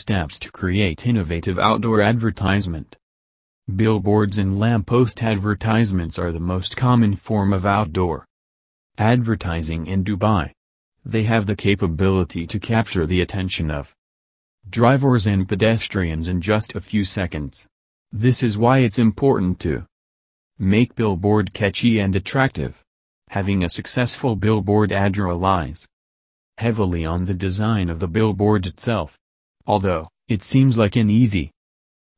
steps to create innovative outdoor advertisement. Billboards and lamppost advertisements are the most common form of outdoor advertising in Dubai. They have the capability to capture the attention of drivers and pedestrians in just a few seconds. This is why it's important to make billboard catchy and attractive. Having a successful billboard ad relies heavily on the design of the billboard itself. Although, it seems like an easy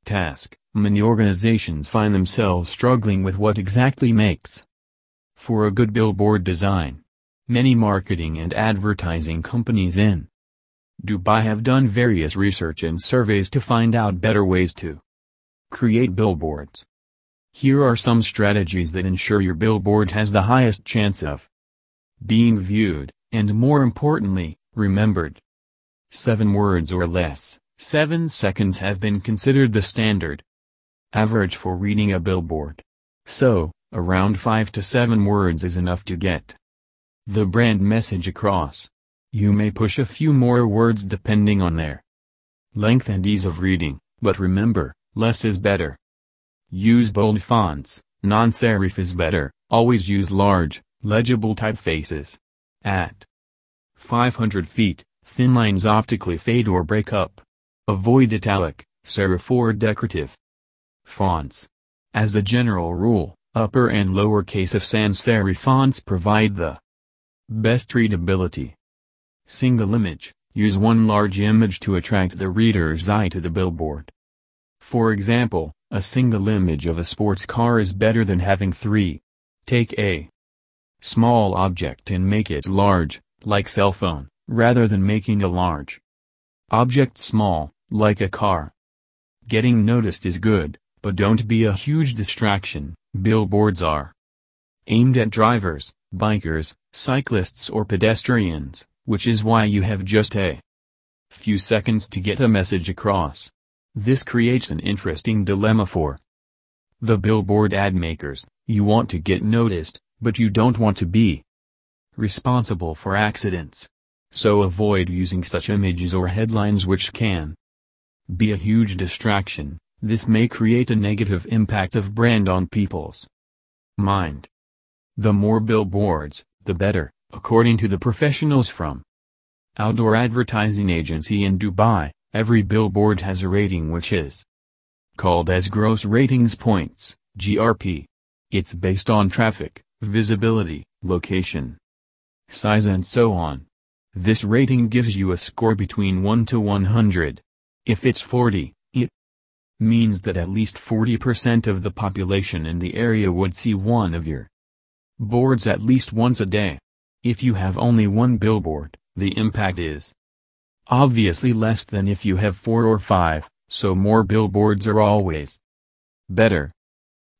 task, many organizations find themselves struggling with what exactly makes for a good billboard design. Many marketing and advertising companies in Dubai have done various research and surveys to find out better ways to create billboards. Here are some strategies that ensure your billboard has the highest chance of being viewed, and more importantly, remembered. 7 words or less, 7 seconds have been considered the standard average for reading a billboard. So, around 5 to 7 words is enough to get the brand message across. You may push a few more words depending on their length and ease of reading, but remember, less is better. Use bold fonts, non-serif is better, always use large, legible typefaces. At 500 feet, thin lines optically fade or break up. Avoid italic, serif or decorative fonts. As a general rule, upper and lower case of sans serif fonts provide the best readability. Single image, use one large image to attract the reader's eye to the billboard. For example, a single image of a sports car is better than having three. Take a small object and make it large, like cell phone, rather than making a large object small, like a car. Getting noticed is good, but don't be a huge distraction. Billboards are aimed at drivers, bikers, cyclists or pedestrians, which is why you have just a few seconds to get a message across. This creates an interesting dilemma for the billboard ad makers. You want to get noticed, but you don't want to be responsible for accidents. So avoid using such images or headlines which can be a huge distraction. This may create a negative impact of brand on people's mind. The more billboards, the better, according to the professionals from Outdoor Advertising Agency in Dubai. Every billboard has a rating which is called as Gross Ratings Points, GRP. It's based on traffic, visibility, location, size and so on. This rating gives you a score between 1 to 100. If it's 40, it means that at least 40% of the population in the area would see one of your boards at least once a day. If you have only one billboard, the impact is Obviously less than if you have 4 or 5, so more billboards are always better.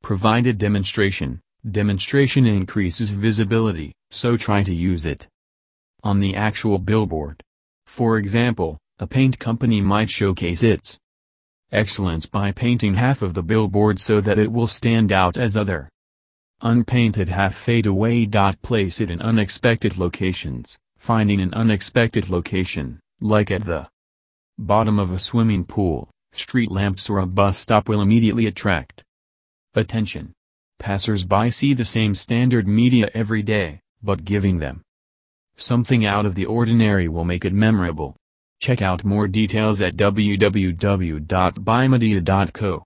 Provided demonstration. Demonstration increases visibility, so try to use it on the actual billboard. For example, a paint company might showcase its excellence by painting half of the billboard so that it will stand out as other unpainted half fade away. Place it in unexpected locations. Finding an unexpected location like at the bottom of a swimming pool, street lamps or a bus stop will immediately attract attention. Passers-by see the same standard media every day, but giving them something out of the ordinary will make it memorable. Check out more details at www.bimedia.co.